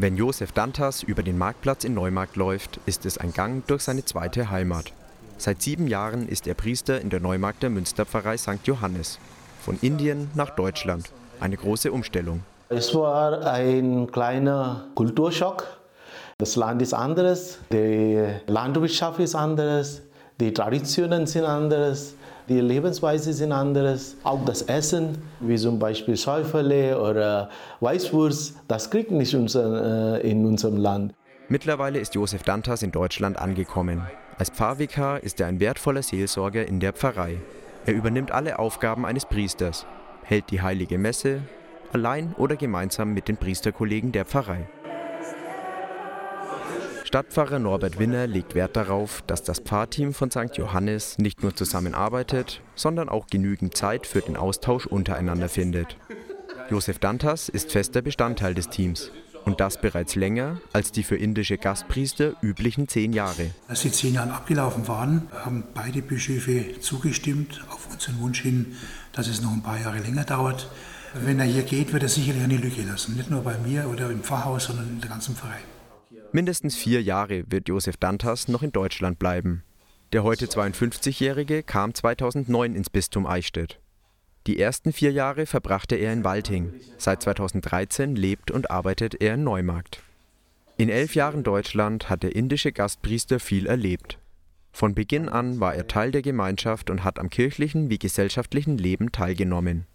Wenn Josef Dantas über den Marktplatz in Neumarkt läuft, ist es ein Gang durch seine zweite Heimat. Seit sieben Jahren ist er Priester in der Neumarkter Münsterpfarrei St. Johannes. Von Indien nach Deutschland. Eine große Umstellung. Es war ein kleiner Kulturschock. Das Land ist anderes, die Landwirtschaft ist anderes, die Traditionen sind anderes, die Lebensweise sind anderes. Auch das Essen, wie zum Beispiel Schäufele oder Weißwurst, das kriegt nicht unser, äh, in unserem Land. Mittlerweile ist Josef Dantas in Deutschland angekommen. Als Pfarrvikar ist er ein wertvoller Seelsorger in der Pfarrei. Er übernimmt alle Aufgaben eines Priesters, hält die heilige Messe, allein oder gemeinsam mit den Priesterkollegen der Pfarrei. Stadtpfarrer Norbert Winner legt Wert darauf, dass das Pfarrteam von St. Johannes nicht nur zusammenarbeitet, sondern auch genügend Zeit für den Austausch untereinander findet. Josef Dantas ist fester Bestandteil des Teams. Und das bereits länger als die für indische Gastpriester üblichen zehn Jahre. Als die zehn Jahre abgelaufen waren, haben beide Bischöfe zugestimmt, auf unseren Wunsch hin, dass es noch ein paar Jahre länger dauert. Wenn er hier geht, wird er sicherlich eine Lücke lassen. Nicht nur bei mir oder im Pfarrhaus, sondern in der ganzen Pfarrei. Mindestens vier Jahre wird Josef Dantas noch in Deutschland bleiben. Der heute 52-Jährige kam 2009 ins Bistum Eichstätt. Die ersten vier Jahre verbrachte er in Walting. Seit 2013 lebt und arbeitet er in Neumarkt. In elf Jahren Deutschland hat der indische Gastpriester viel erlebt. Von Beginn an war er Teil der Gemeinschaft und hat am kirchlichen wie gesellschaftlichen Leben teilgenommen.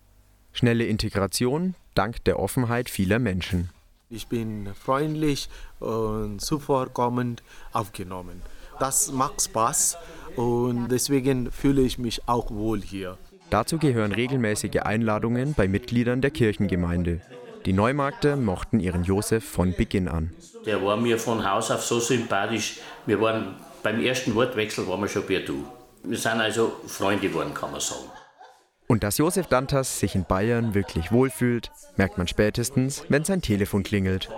Schnelle Integration dank der Offenheit vieler Menschen. Ich bin freundlich und zuvorkommend aufgenommen. Das macht Spaß und deswegen fühle ich mich auch wohl hier. Dazu gehören regelmäßige Einladungen bei Mitgliedern der Kirchengemeinde. Die Neumarkter mochten ihren Josef von Beginn an. Der war mir von Haus auf so sympathisch. Wir waren beim ersten Wortwechsel waren wir schon per Du. Wir sind also Freunde geworden, kann man sagen. Und dass Josef Dantas sich in Bayern wirklich wohlfühlt, merkt man spätestens, wenn sein Telefon klingelt.